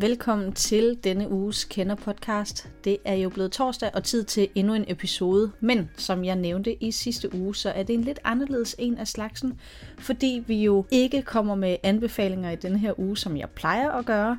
Velkommen til denne uges Kender podcast. Det er jo blevet torsdag og tid til endnu en episode, men som jeg nævnte i sidste uge, så er det en lidt anderledes en af slagsen, fordi vi jo ikke kommer med anbefalinger i denne her uge, som jeg plejer at gøre,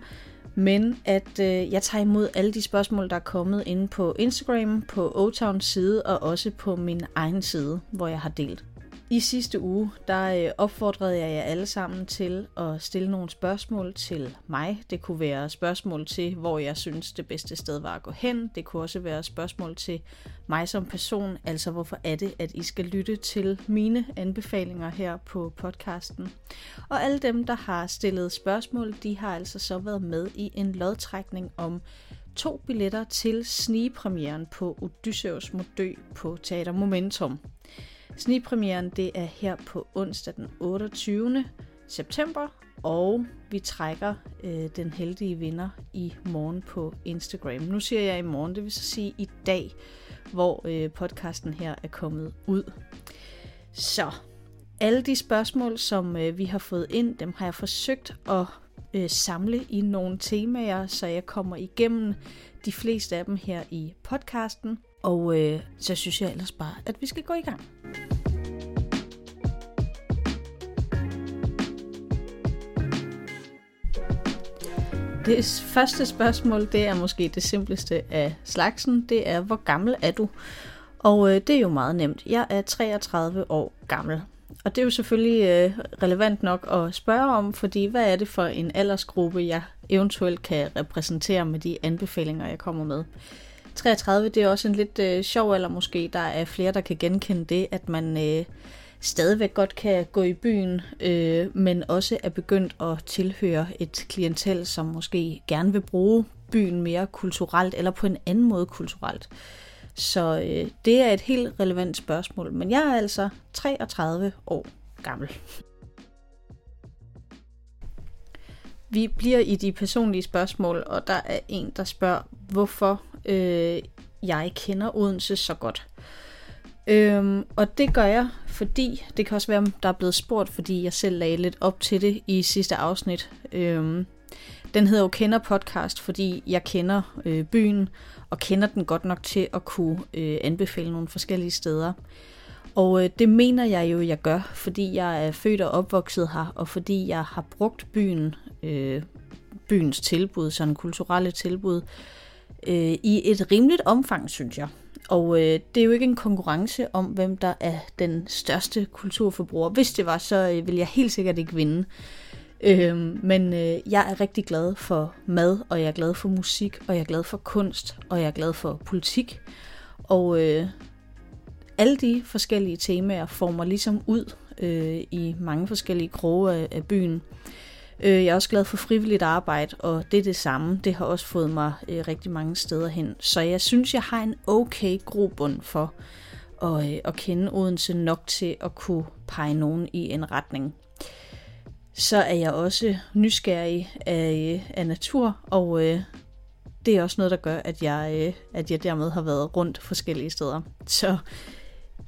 men at øh, jeg tager imod alle de spørgsmål, der er kommet inde på Instagram, på Otowns side og også på min egen side, hvor jeg har delt i sidste uge, der øh, opfordrede jeg jer alle sammen til at stille nogle spørgsmål til mig. Det kunne være spørgsmål til, hvor jeg synes det bedste sted var at gå hen. Det kunne også være spørgsmål til mig som person, altså hvorfor er det, at I skal lytte til mine anbefalinger her på podcasten. Og alle dem, der har stillet spørgsmål, de har altså så været med i en lodtrækning om to billetter til snigepremieren på Odysseus må dø på Teater Momentum. Snigpremieren det er her på onsdag den 28. september, og vi trækker øh, den heldige vinder i morgen på Instagram. Nu siger jeg i morgen, det vil så sige i dag, hvor øh, podcasten her er kommet ud. Så alle de spørgsmål, som øh, vi har fået ind, dem har jeg forsøgt at øh, samle i nogle temaer, så jeg kommer igennem de fleste af dem her i podcasten. Og øh, så synes jeg ellers bare, at vi skal gå i gang. Det første spørgsmål, det er måske det simpleste af slagsen. Det er, hvor gammel er du? Og øh, det er jo meget nemt. Jeg er 33 år gammel. Og det er jo selvfølgelig øh, relevant nok at spørge om, fordi hvad er det for en aldersgruppe, jeg eventuelt kan repræsentere med de anbefalinger, jeg kommer med? 33, det er også en lidt øh, sjov alder måske. Der er flere, der kan genkende det, at man øh, stadigvæk godt kan gå i byen, øh, men også er begyndt at tilhøre et klientel, som måske gerne vil bruge byen mere kulturelt, eller på en anden måde kulturelt. Så øh, det er et helt relevant spørgsmål, men jeg er altså 33 år gammel. Vi bliver i de personlige spørgsmål, og der er en, der spørger, hvorfor øh, jeg kender Odense så godt. Øhm, og det gør jeg, fordi, det kan også være, der er blevet spurgt, fordi jeg selv lagde lidt op til det i sidste afsnit. Øhm, den hedder jo Kender Podcast, fordi jeg kender øh, byen, og kender den godt nok til at kunne øh, anbefale nogle forskellige steder. Og øh, det mener jeg jo, jeg gør, fordi jeg er født og opvokset her, og fordi jeg har brugt byen, øh, byens tilbud, sådan kulturelle tilbud, øh, i et rimeligt omfang, synes jeg. Og øh, det er jo ikke en konkurrence om, hvem der er den største kulturforbruger. Hvis det var, så øh, vil jeg helt sikkert ikke vinde. Øh, men øh, jeg er rigtig glad for mad, og jeg er glad for musik, og jeg er glad for kunst, og jeg er glad for politik. Og øh, alle de forskellige temaer får mig ligesom ud øh, i mange forskellige kroge af, af byen. Øh, Øh, jeg er også glad for frivilligt arbejde, og det er det samme. Det har også fået mig øh, rigtig mange steder hen. Så jeg synes, jeg har en okay grobund for at, øh, at kende Odense nok til at kunne pege nogen i en retning. Så er jeg også nysgerrig af, af natur, og øh, det er også noget, der gør, at jeg, øh, at jeg dermed har været rundt forskellige steder. Så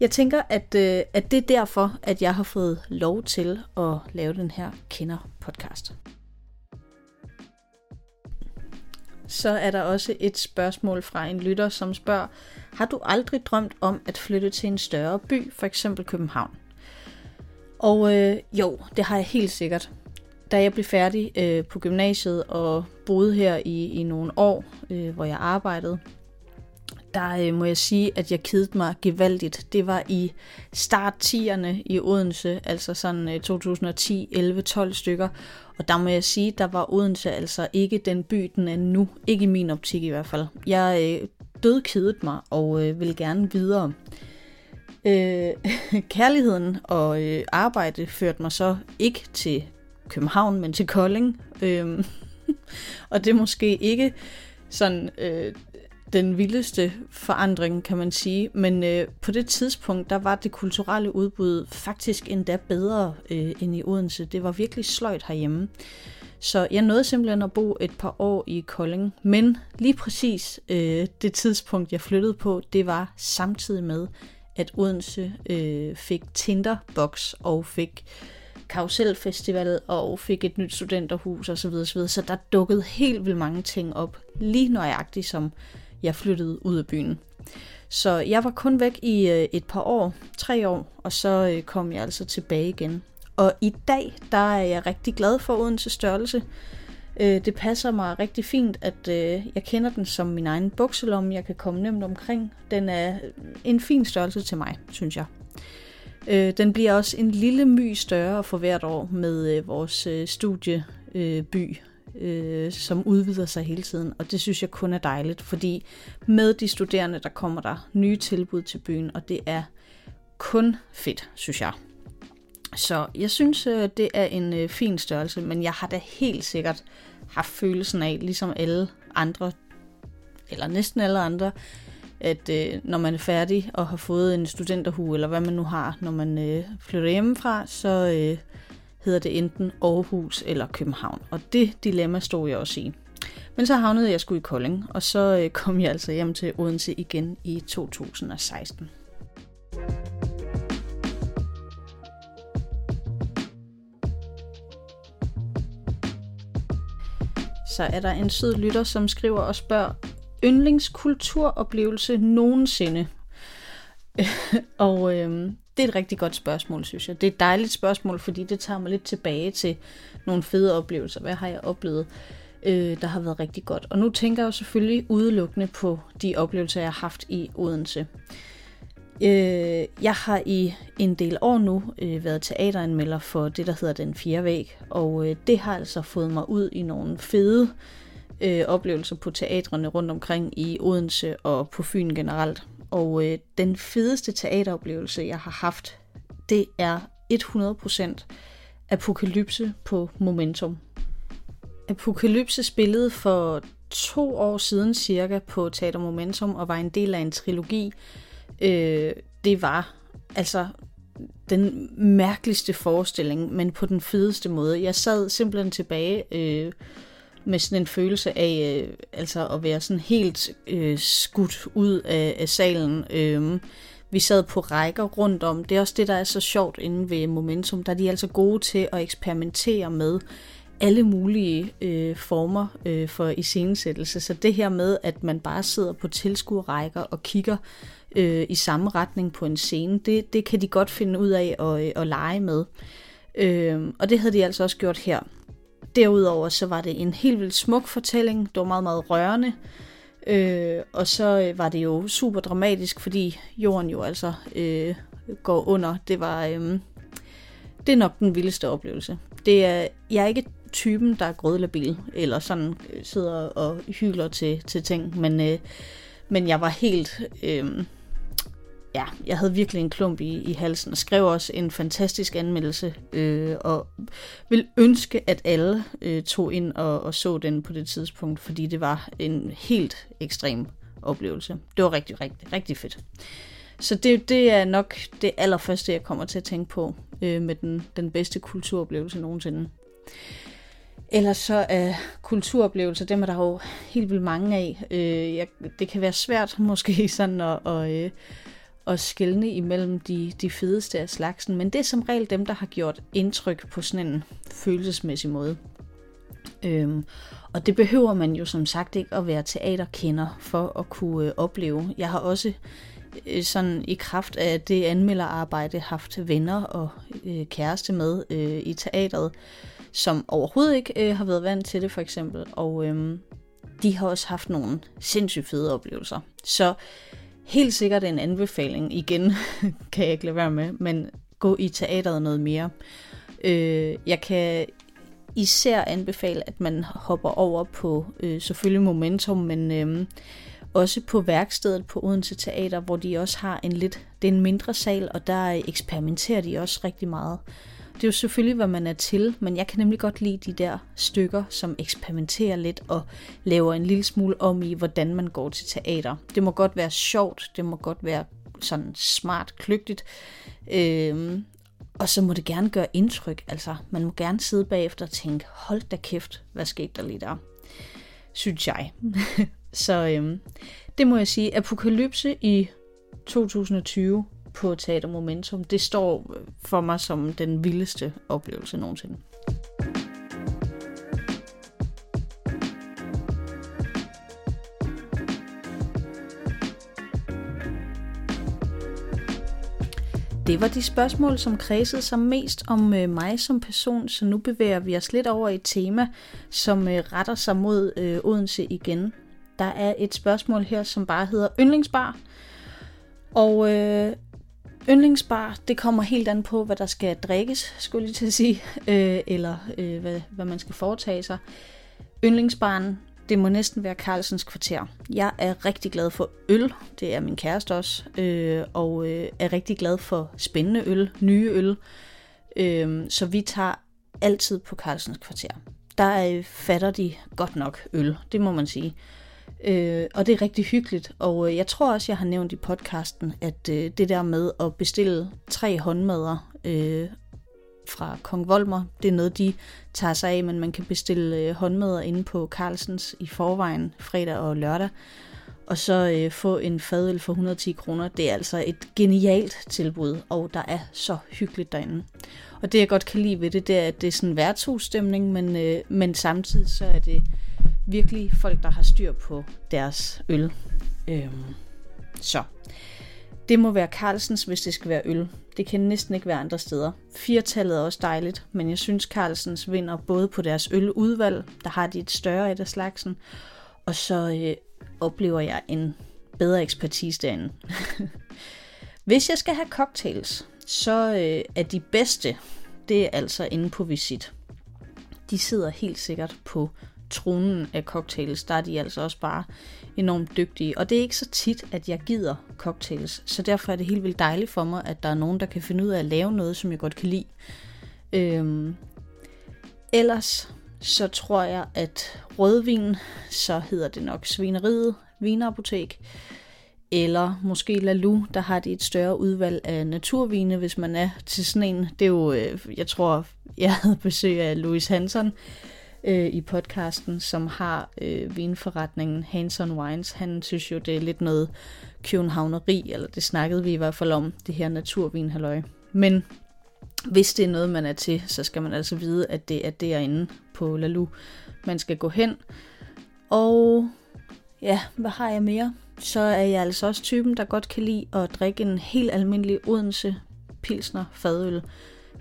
jeg tænker, at, øh, at det er derfor, at jeg har fået lov til at lave den her Kender-podcast. Så er der også et spørgsmål fra en lytter, som spørger, har du aldrig drømt om at flytte til en større by, for eksempel København? Og øh, jo, det har jeg helt sikkert. Da jeg blev færdig øh, på gymnasiet og boede her i, i nogle år, øh, hvor jeg arbejdede, der øh, må jeg sige, at jeg kedede mig gevaldigt. Det var i start 10'erne i Odense, altså sådan øh, 2010, 11, 12 stykker. Og der må jeg sige, der var Odense altså ikke den by, den er nu. Ikke i min optik i hvert fald. Jeg øh, dødkedet mig og øh, ville gerne videre. Øh, kærligheden og øh, arbejde førte mig så ikke til København, men til Kolding. Øh, og det er måske ikke sådan øh, den vildeste forandring, kan man sige. Men øh, på det tidspunkt, der var det kulturelle udbud faktisk endda bedre øh, end i Odense. Det var virkelig sløjt herhjemme. Så jeg nåede simpelthen at bo et par år i Kolding. Men lige præcis øh, det tidspunkt, jeg flyttede på, det var samtidig med, at Odense øh, fik Tinderbox og fik karuselfestival og fik et nyt studenterhus osv. Så, videre, så, videre. så der dukkede helt vildt mange ting op, lige nøjagtigt som jeg flyttede ud af byen. Så jeg var kun væk i øh, et par år, tre år, og så øh, kom jeg altså tilbage igen. Og i dag, der er jeg rigtig glad for Odense størrelse. Øh, det passer mig rigtig fint, at øh, jeg kender den som min egen bukselomme. Jeg kan komme nemt omkring. Den er øh, en fin størrelse til mig, synes jeg. Øh, den bliver også en lille my større for hvert år med øh, vores øh, studieby, øh, som udvider sig hele tiden. Og det synes jeg kun er dejligt, fordi med de studerende, der kommer der nye tilbud til byen, og det er kun fedt, synes jeg. Så jeg synes, øh, det er en øh, fin størrelse, men jeg har da helt sikkert haft følelsen af, ligesom alle andre, eller næsten alle andre, at øh, når man er færdig og har fået en studenterhue, eller hvad man nu har, når man øh, flytter hjemmefra, så øh, hedder det enten Aarhus eller København. Og det dilemma stod jeg også i. Men så havnede jeg sgu i Kolding, og så øh, kom jeg altså hjem til Odense igen i 2016. Så er der en sød lytter, som skriver og spørger, yndlingskulturoplevelse nogensinde? og øhm, det er et rigtig godt spørgsmål, synes jeg. Det er et dejligt spørgsmål, fordi det tager mig lidt tilbage til nogle fede oplevelser. Hvad har jeg oplevet, øh, der har været rigtig godt? Og nu tænker jeg jo selvfølgelig udelukkende på de oplevelser, jeg har haft i Odense. Øh, jeg har i en del år nu øh, været teateranmelder for det, der hedder Den Fjerde Væg, og øh, det har altså fået mig ud i nogle fede øh, oplevelser på teatrene rundt omkring i Odense og på Fyn generelt. Og øh, den fedeste teateroplevelse, jeg har haft, det er 100% Apokalypse på Momentum. Apokalypse spillede for to år siden cirka på Teater Momentum og var en del af en trilogi. Øh, det var altså den mærkeligste forestilling, men på den fedeste måde. Jeg sad simpelthen tilbage øh, med sådan en følelse af øh, altså at være sådan helt øh, skudt ud af, af salen. Øh, vi sad på rækker rundt om. Det er også det, der er så sjovt inde ved Momentum. Der er de altså gode til at eksperimentere med alle mulige øh, former øh, for iscenesættelse. Så det her med, at man bare sidder på tilskuerrækker og kigger øh, i samme retning på en scene, det, det kan de godt finde ud af at, øh, at lege med. Øh, og det havde de altså også gjort her. Derudover så var det en helt vildt smuk fortælling. Det var meget, meget rørende. Øh, og så øh, var det jo super dramatisk, fordi jorden jo altså øh, går under. Det var øh, det er nok den vildeste oplevelse. Det er, jeg er ikke typen, der er grødlabil, eller sådan øh, sidder og hylder til, til ting, men, øh, men jeg var helt... Øh, ja, jeg havde virkelig en klump i, i halsen og skrev også en fantastisk anmeldelse øh, og vil ønske, at alle øh, tog ind og, og så den på det tidspunkt, fordi det var en helt ekstrem oplevelse. Det var rigtig, rigtig, rigtig fedt. Så det, det er nok det allerførste, jeg kommer til at tænke på øh, med den, den bedste kulturoplevelse nogensinde. Ellers så er kulturoplevelser, dem er der jo helt vildt mange af. Øh, jeg, det kan være svært måske sådan at, at, øh, at skælne imellem de, de fedeste af slagsen, men det er som regel dem, der har gjort indtryk på sådan en følelsesmæssig måde. Øhm, og det behøver man jo som sagt ikke at være teaterkender for at kunne øh, opleve. Jeg har også øh, sådan i kraft af det anmelderarbejde haft venner og øh, kæreste med øh, i teatret, som overhovedet ikke øh, har været vant til det for eksempel. Og øh, de har også haft nogle sindssygt fede oplevelser. Så helt sikkert en anbefaling. Igen kan jeg ikke lade være med, men gå i teateret noget mere. Øh, jeg kan især anbefale, at man hopper over på øh, selvfølgelig Momentum, men øh, også på værkstedet på Odense Teater, hvor de også har en lidt, det er en mindre sal, og der eksperimenterer de også rigtig meget. Det er jo selvfølgelig, hvad man er til, men jeg kan nemlig godt lide de der stykker, som eksperimenterer lidt og laver en lille smule om i, hvordan man går til teater. Det må godt være sjovt, det må godt være sådan smart, kløgtigt, øhm, og så må det gerne gøre indtryk. Altså, man må gerne sidde bagefter og tænke, hold da kæft, hvad skete der lige der? Synes jeg. så øhm, det må jeg sige. Apokalypse i 2020 på Teater Momentum. Det står for mig som den vildeste oplevelse nogensinde. Det var de spørgsmål, som kredsede sig mest om øh, mig som person, så nu bevæger vi os lidt over i et tema, som øh, retter sig mod øh, Odense igen. Der er et spørgsmål her, som bare hedder yndlingsbar. Og øh, yndlingsbar, det kommer helt an på, hvad der skal drikkes, skulle jeg til at sige, øh, eller øh, hvad, hvad man skal foretage sig. Yndlingsbaren, det må næsten være Carlsens kvarter. Jeg er rigtig glad for øl, det er min kæreste også, øh, og øh, er rigtig glad for spændende øl, nye øl. Øh, så vi tager altid på Carlsens kvarter. Der øh, fatter de godt nok øl, det må man sige. Øh, og det er rigtig hyggeligt, og øh, jeg tror også, jeg har nævnt i podcasten, at øh, det der med at bestille tre håndmadder øh, fra Kong Volmer. Det er noget, de tager sig af, men man kan bestille øh, håndmadder inde på Carlsens i forvejen fredag og lørdag. Og så øh, få en fadøl for 110 kroner. Det er altså et genialt tilbud, og der er så hyggeligt derinde. Og det jeg godt kan lide ved det, det er, at det er sådan en værtshusstemning, men, øh, men samtidig så er det virkelig folk, der har styr på deres øl. Øhm, så det må være Carlsens, hvis det skal være øl. Det kan næsten ikke være andre steder. Firtallet er også dejligt, men jeg synes Carlsens vinder både på deres øludvalg, der har de et større et af slagsen, og så øh, oplever jeg en bedre ekspertise derinde. Hvis jeg skal have cocktails, så øh, er de bedste, det er altså inde på Visit. De sidder helt sikkert på tronen af cocktails, der er de altså også bare enormt dygtige. Og det er ikke så tit, at jeg gider cocktails, så derfor er det helt vildt dejligt for mig, at der er nogen, der kan finde ud af at lave noget, som jeg godt kan lide. Øhm, ellers så tror jeg, at rødvin, så hedder det nok Svineriet Vinapotek, eller måske Lalu, der har de et større udvalg af naturvine, hvis man er til sådan en. Det er jo, øh, jeg tror, jeg havde besøg af Louis Hansen, øh, i podcasten, som har øh, vinforretningen Hanson Wines. Han synes jo, det er lidt noget københavneri, eller det snakkede vi i hvert fald om, det her naturvinhalløj. Men hvis det er noget, man er til, så skal man altså vide, at det er derinde på Lalu, man skal gå hen. Og ja, hvad har jeg mere? Så er jeg altså også typen, der godt kan lide at drikke en helt almindelig Odense Pilsner fadøl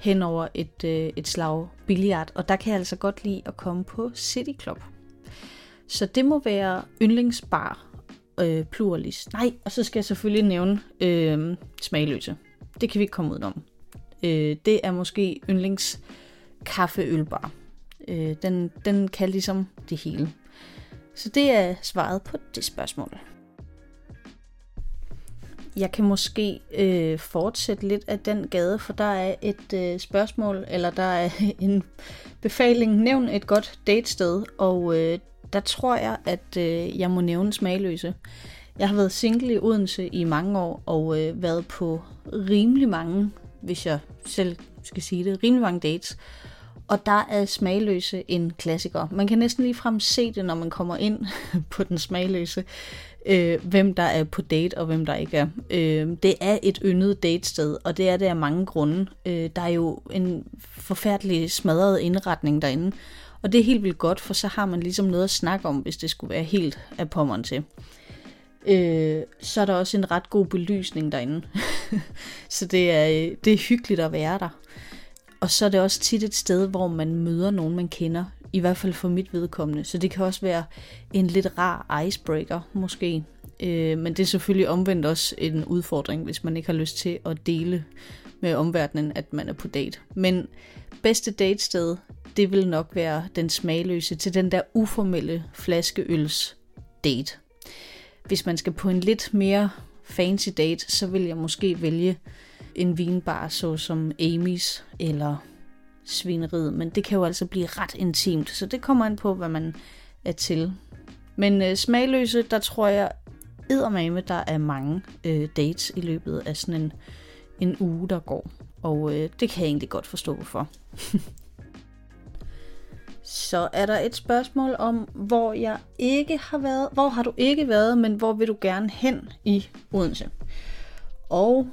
hen over et, øh, et slag billiard, og der kan jeg altså godt lide at komme på City Club. Så det må være yndlingsbar øh, pluralist. Nej, og så skal jeg selvfølgelig nævne øh, smagløse. Det kan vi ikke komme udenom. Øh, det er måske yndlings kaffeølbar. Øh, den, den kan ligesom det hele. Så det er svaret på det spørgsmål jeg kan måske øh, fortsætte lidt af den gade, for der er et øh, spørgsmål, eller der er en befaling, nævn et godt datested, og øh, der tror jeg, at øh, jeg må nævne smagløse. Jeg har været single i Odense i mange år, og øh, været på rimelig mange, hvis jeg selv skal sige det, rimelig mange dates. Og der er smagløse en klassiker. Man kan næsten lige frem se det, når man kommer ind på den smagløse øh, hvem der er på date og hvem der ikke er. Øh, det er et yndet datested, og det er det af mange grunde. Øh, der er jo en forfærdelig smadret indretning derinde, og det er helt vildt godt, for så har man ligesom noget at snakke om, hvis det skulle være helt af pommeren til. Øh, så er der også en ret god belysning derinde. så det er, øh, det er hyggeligt at være der. Og så er det også tit et sted, hvor man møder nogen, man kender. I hvert fald for mit vedkommende. Så det kan også være en lidt rar icebreaker, måske. Øh, men det er selvfølgelig omvendt også en udfordring, hvis man ikke har lyst til at dele med omverdenen, at man er på date. Men bedste datested, det vil nok være den smagløse til den der uformelle flaskeøls date. Hvis man skal på en lidt mere fancy date, så vil jeg måske vælge en vinbar, såsom Amy's eller svineriet, men det kan jo altså blive ret intimt, så det kommer an på, hvad man er til. Men øh, smagløse, der tror jeg eddermame, der er mange øh, dates i løbet af sådan en, en uge, der går. Og øh, det kan jeg egentlig godt forstå, hvorfor. Så er der et spørgsmål om, hvor jeg ikke har været. Hvor har du ikke været, men hvor vil du gerne hen i Odense? Og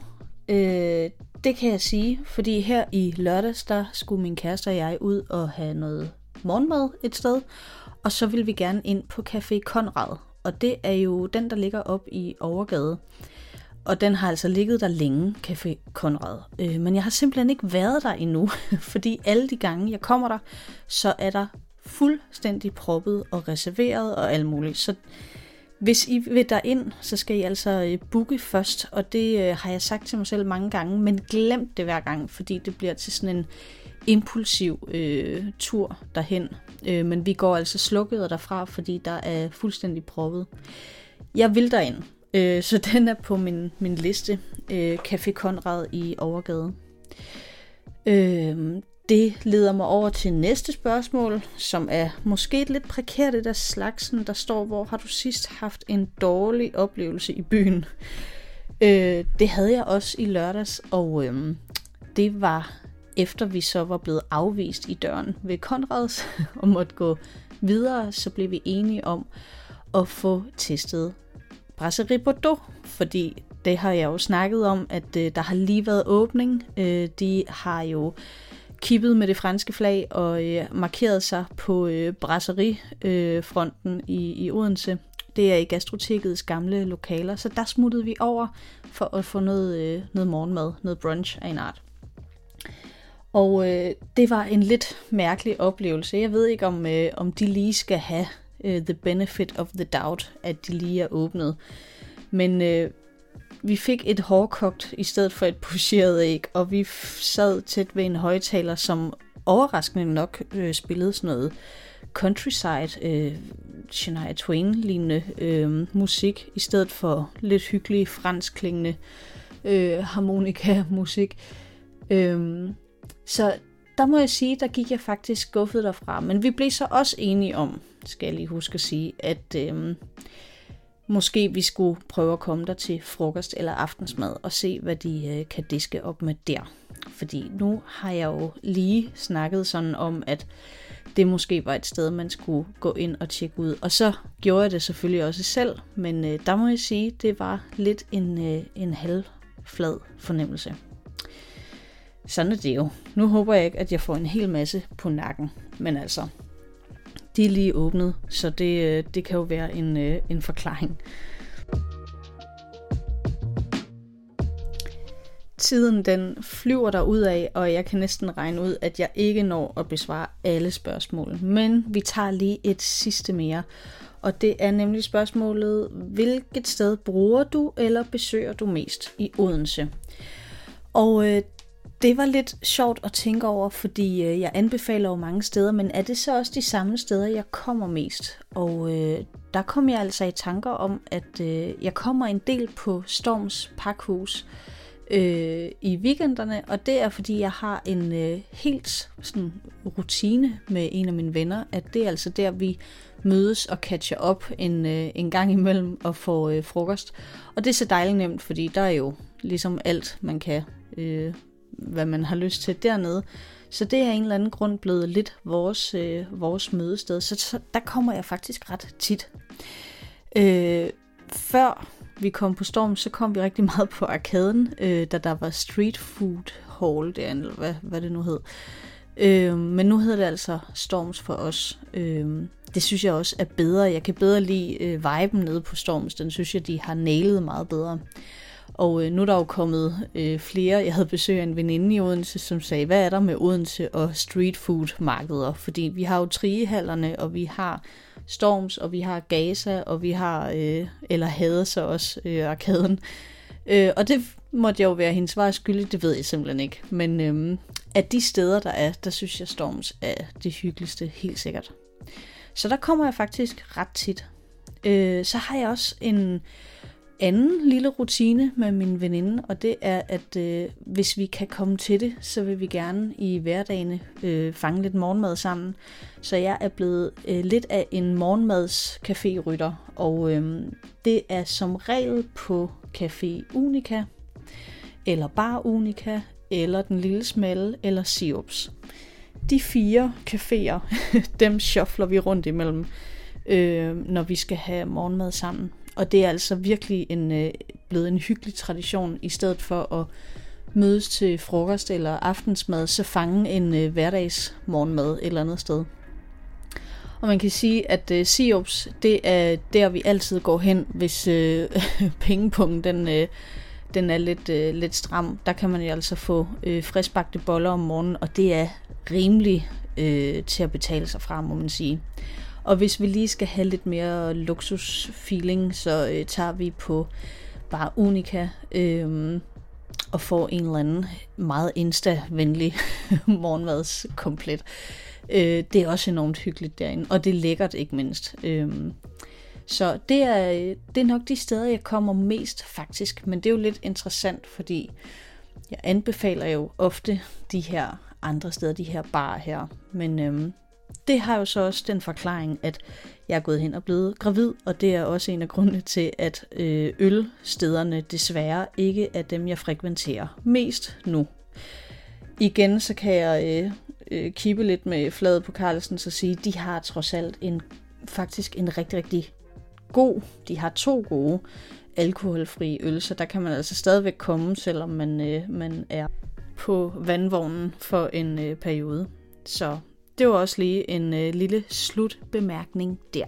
øh, det kan jeg sige, fordi her i lørdags, der skulle min kæreste og jeg ud og have noget morgenmad et sted, og så vil vi gerne ind på Café Konrad, og det er jo den, der ligger op i Overgade. Og den har altså ligget der længe, Café Konrad. Øh, men jeg har simpelthen ikke været der endnu, fordi alle de gange, jeg kommer der, så er der fuldstændig proppet og reserveret og alt muligt. Så hvis I vil ind, så skal I altså øh, booke først, og det øh, har jeg sagt til mig selv mange gange, men glem det hver gang, fordi det bliver til sådan en impulsiv øh, tur derhen. Øh, men vi går altså slukket derfra, fordi der er fuldstændig proppet. Jeg vil derind, øh, så den er på min, min liste. Øh, Café Konrad i Overgade. Øh, det leder mig over til næste spørgsmål, som er måske et lidt prekært af slagsen, der står, hvor har du sidst haft en dårlig oplevelse i byen? Øh, det havde jeg også i lørdags, og øh, det var efter vi så var blevet afvist i døren ved Konrads og måtte gå videre, så blev vi enige om at få testet Brasserie Bordeaux, fordi det har jeg jo snakket om, at øh, der har lige været åbning. Øh, de har jo kippet med det franske flag og øh, markeret sig på øh, brasserifronten øh, i, i Odense. Det er i Gastrotekets gamle lokaler, så der smuttede vi over for at få noget, øh, noget morgenmad, noget brunch af en art. Og øh, det var en lidt mærkelig oplevelse. Jeg ved ikke, om, øh, om de lige skal have øh, the benefit of the doubt, at de lige er åbnet. Men øh, vi fik et hårdkogt i stedet for et pocheret æg, og vi sad tæt ved en højtaler, som overraskende nok øh, spillede sådan noget countryside, øh, Shania Twain-lignende øh, musik, i stedet for lidt hyggelig franskklingende øh, harmonika-musik. Øh, så der må jeg sige, der gik jeg faktisk skuffet derfra. Men vi blev så også enige om, skal jeg lige huske at sige, at øh, måske vi skulle prøve at komme der til frokost eller aftensmad og se, hvad de øh, kan diske op med der. Fordi nu har jeg jo lige snakket sådan om, at det måske var et sted, man skulle gå ind og tjekke ud. Og så gjorde jeg det selvfølgelig også selv, men øh, der må jeg sige, det var lidt en, øh, en halvflad fornemmelse. Sådan er det jo. Nu håber jeg ikke, at jeg får en hel masse på nakken. Men altså, de er lige åbnet, så det, øh, det kan jo være en, øh, en forklaring. Tiden den flyver der ud af, og jeg kan næsten regne ud, at jeg ikke når at besvare alle spørgsmål. Men vi tager lige et sidste mere, og det er nemlig spørgsmålet, hvilket sted bruger du eller besøger du mest i Odense? Og øh, det var lidt sjovt at tænke over, fordi øh, jeg anbefaler jo mange steder, men er det så også de samme steder, jeg kommer mest? Og øh, der kom jeg altså i tanker om, at øh, jeg kommer en del på Storms Pakhus øh, i weekenderne, og det er fordi, jeg har en øh, helt sådan, rutine med en af mine venner, at det er altså der, vi mødes og catcher op en, øh, en gang imellem og får øh, frokost. Og det er så dejligt nemt, fordi der er jo ligesom alt, man kan øh, hvad man har lyst til dernede. Så det er en eller anden grund blevet lidt vores, øh, vores mødested. Så, så der kommer jeg faktisk ret tit. Øh, før vi kom på Storm, så kom vi rigtig meget på arkaden, øh, da der var street food hall derinde, eller hvad, hvad det nu hed. Øh, men nu hedder det altså Storms for os. Øh, det synes jeg også er bedre. Jeg kan bedre lide øh, viben nede på Storms. Den synes jeg, de har nailet meget bedre. Og øh, nu er der jo kommet øh, flere. Jeg havde besøg af en veninde i Odense, som sagde, hvad er der med Odense og street food markeder? Fordi vi har jo trigehallerne, og vi har Storms, og vi har Gaza, og vi har, øh, eller havde så også øh, arkaden. Øh, og det måtte jeg jo være hendes svar skyldig, det ved jeg simpelthen ikke. Men øh, at de steder, der er, der synes jeg Storms er det hyggeligste, helt sikkert. Så der kommer jeg faktisk ret tit. Øh, så har jeg også en anden lille rutine med min veninde, og det er, at øh, hvis vi kan komme til det, så vil vi gerne i hverdagene øh, fange lidt morgenmad sammen. Så jeg er blevet øh, lidt af en morgenmadscaférytter, rytter og øh, det er som regel på Café Unica, eller Bar Unica, eller Den Lille Smalle, eller Siops. De fire caféer, dem shuffler vi rundt imellem, øh, når vi skal have morgenmad sammen og det er altså virkelig en, øh, blevet en hyggelig tradition, i stedet for at mødes til frokost eller aftensmad, så fange en øh, hverdagsmorgenmad et eller andet sted. Og man kan sige, at øh, Siops, det er der, vi altid går hen, hvis øh, pengepunkten den, øh, den er lidt, øh, lidt stram. Der kan man jo altså få øh, friskbagte boller om morgenen, og det er rimelig øh, til at betale sig fra, må man sige. Og hvis vi lige skal have lidt mere luksus-feeling, så øh, tager vi på bare Unica øh, og får en eller anden meget insta-venlig morgenmadskomplet. Øh, det er også enormt hyggeligt derinde, og det er lækkert ikke mindst. Øh, så det er, øh, det er nok de steder, jeg kommer mest faktisk, men det er jo lidt interessant, fordi jeg anbefaler jo ofte de her andre steder, de her bar her. Men øhm, det har jo så også den forklaring, at jeg er gået hen og blevet gravid, og det er også en af grundene til, at øh, ølstederne desværre ikke er dem, jeg frekventerer mest nu. Igen så kan jeg øh, øh, kippe lidt med fladet på Carlsen og sige, de har trods alt en faktisk en rigtig, rigtig god, de har to gode alkoholfri øl, så der kan man altså stadigvæk komme, selvom man, øh, man er på vandvognen for en øh, periode. Så det var også lige en øh, lille slutbemærkning der.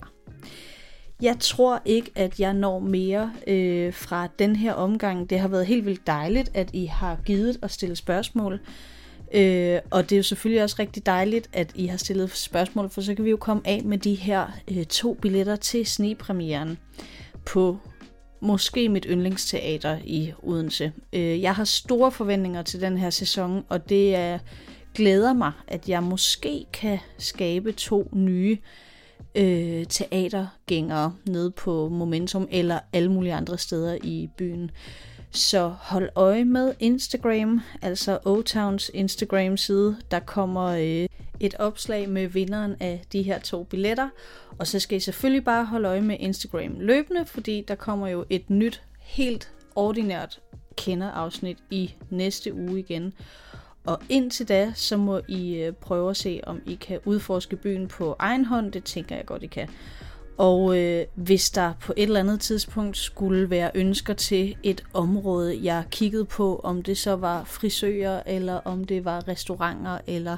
Jeg tror ikke, at jeg når mere øh, fra den her omgang. Det har været helt vildt dejligt, at I har givet at stille spørgsmål. Øh, og det er jo selvfølgelig også rigtig dejligt, at I har stillet spørgsmål, for så kan vi jo komme af med de her øh, to billetter til snepremieren på måske mit yndlingsteater i Odense. Øh, jeg har store forventninger til den her sæson, og det er, glæder mig, at jeg måske kan skabe to nye øh, teatergængere nede på Momentum eller alle mulige andre steder i byen. Så hold øje med Instagram, altså O-Towns Instagram-side. Der kommer øh, et opslag med vinderen af de her to billetter. Og så skal I selvfølgelig bare holde øje med Instagram løbende, fordi der kommer jo et nyt, helt ordinært kenderafsnit i næste uge igen. Og indtil da, så må I øh, prøve at se, om I kan udforske byen på egen hånd. Det tænker jeg godt, I kan. Og øh, hvis der på et eller andet tidspunkt skulle være ønsker til et område, jeg kiggede på, om det så var frisører, eller om det var restauranter, eller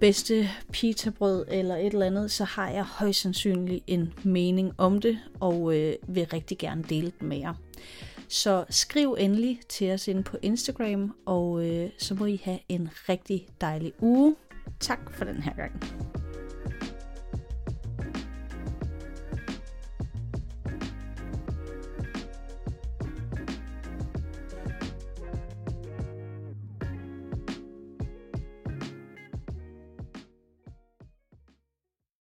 bedste pitabrød, eller et eller andet, så har jeg højst sandsynligt en mening om det, og øh, vil rigtig gerne dele den med jer. Så skriv endelig til os ind på Instagram, og øh, så må I have en rigtig dejlig uge. Tak for den her gang.